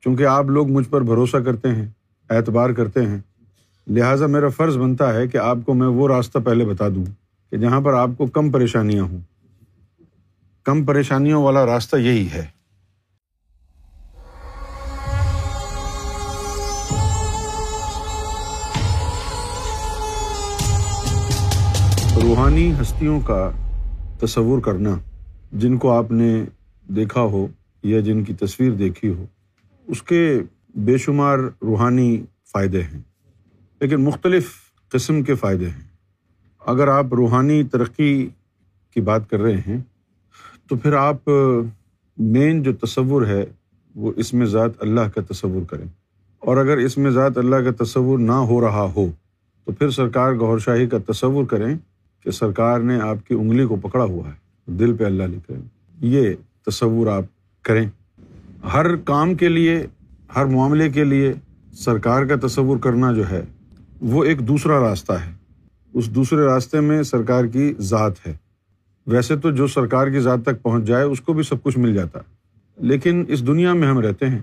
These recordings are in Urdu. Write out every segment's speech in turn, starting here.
چونکہ آپ لوگ مجھ پر بھروسہ کرتے ہیں، اعتبار کرتے ہیں۔ لہٰذا میرا فرض بنتا ہے کہ آپ کو میں وہ راستہ پہلے بتا دوں کہ جہاں پر آپ کو کم پریشانیاں ہوں۔ کم پریشانیوں والا راستہ یہی ہے۔ روحانی ہستیوں کا تصور کرنا، جن کو آپ نے دیکھا ہو یا جن کی تصویر دیکھی ہو اس کے بے شمار روحانی فائدے ہیں، لیکن مختلف قسم کے فائدے ہیں۔ اگر آپ روحانی ترقی کی بات کر رہے ہیں، تو پھر آپ مین جو تصور ہے، وہ اس میں ذات اللہ کا تصور کریں۔ اور اگر اس میں ذات اللہ کا تصور نہ ہو رہا ہو، تو پھر سرکار گور شاہی کا تصور کریں کہ سرکار نے آپ کی انگلی کو پکڑا ہوا ہے، دل پہ اللہ لکھ رہے ہیں۔ یہ تصور آپ کریں۔ ہر کام کے لیے، ہر معاملے کے لیے سرکار کا تصور کرنا جو ہے، وہ ایک دوسرا راستہ ہے۔ اس دوسرے راستے میں سرکار کی ذات ہے۔ ویسے تو جو سرکار کی ذات تک پہنچ جائے، اس کو بھی سب کچھ مل جاتا۔ لیکن اس دنیا میں ہم رہتے ہیں،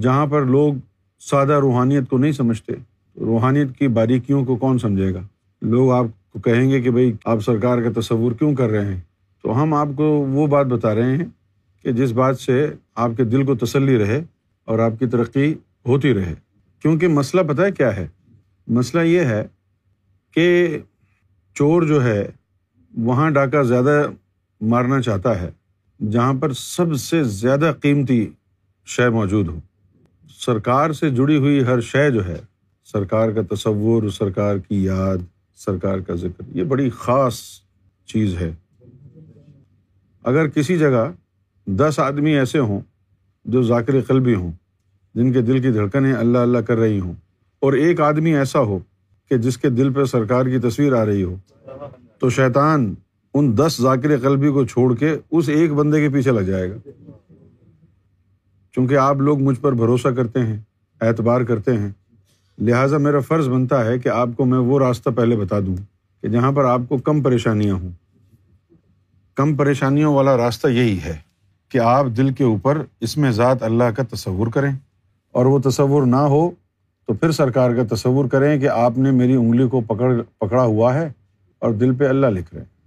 جہاں پر لوگ سادہ روحانیت کو نہیں سمجھتے۔ روحانیت کی باریکیوں کو کون سمجھے گا؟ لوگ آپ کو کہیں گے کہ بھائی، آپ سرکار کا تصور کیوں کر رہے ہیں؟ تو ہم آپ کو وہ بات بتا رہے ہیں کہ جس بات سے آپ کے دل کو تسلی رہے اور آپ کی ترقی ہوتی رہے۔ کیونکہ مسئلہ پتہ ہے کیا ہے؟ مسئلہ یہ ہے کہ چور جو ہے، وہاں ڈاکہ زیادہ مارنا چاہتا ہے، جہاں پر سب سے زیادہ قیمتی شے موجود ہو سرکار سے جڑی ہوئی ہر شے جو ہے، سرکار کا تصور، سرکار کی یاد، سرکار کا ذکر، یہ بڑی خاص چیز ہے۔ اگر کسی جگہ دس آدمی ایسے ہوں جو ذاکر قلبی ہوں، جن کے دل کی دھڑکنیں اللہ اللہ کر رہی ہوں۔ اور ایک آدمی ایسا ہو کہ جس کے دل پہ سرکار کی تصویر آ رہی ہو۔ تو شیطان ان دس ذاکر قلبی کو چھوڑ کے اس ایک بندے کے پیچھے لگ جائے گا۔ چونکہ آپ لوگ مجھ پر بھروسہ کرتے ہیں، اعتبار کرتے ہیں، لہٰذا میرا فرض بنتا ہے کہ آپ کو میں وہ راستہ پہلے بتا دوں کہ جہاں پر آپ کو کم پریشانیاں ہوں۔ کم پریشانیوں والا راستہ یہی ہے۔ کہ آپ دل کے اوپر اس میں ذات اللہ کا تصور کریں اور وہ تصور نہ ہو تو پھر سرکار کا تصور کریں کہ آپ نے میری انگلی کو پکڑ پکڑا ہوا ہے اور دل پہ اللہ لکھ رہے ہیں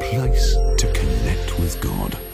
پلیس ٹو کنیکٹ.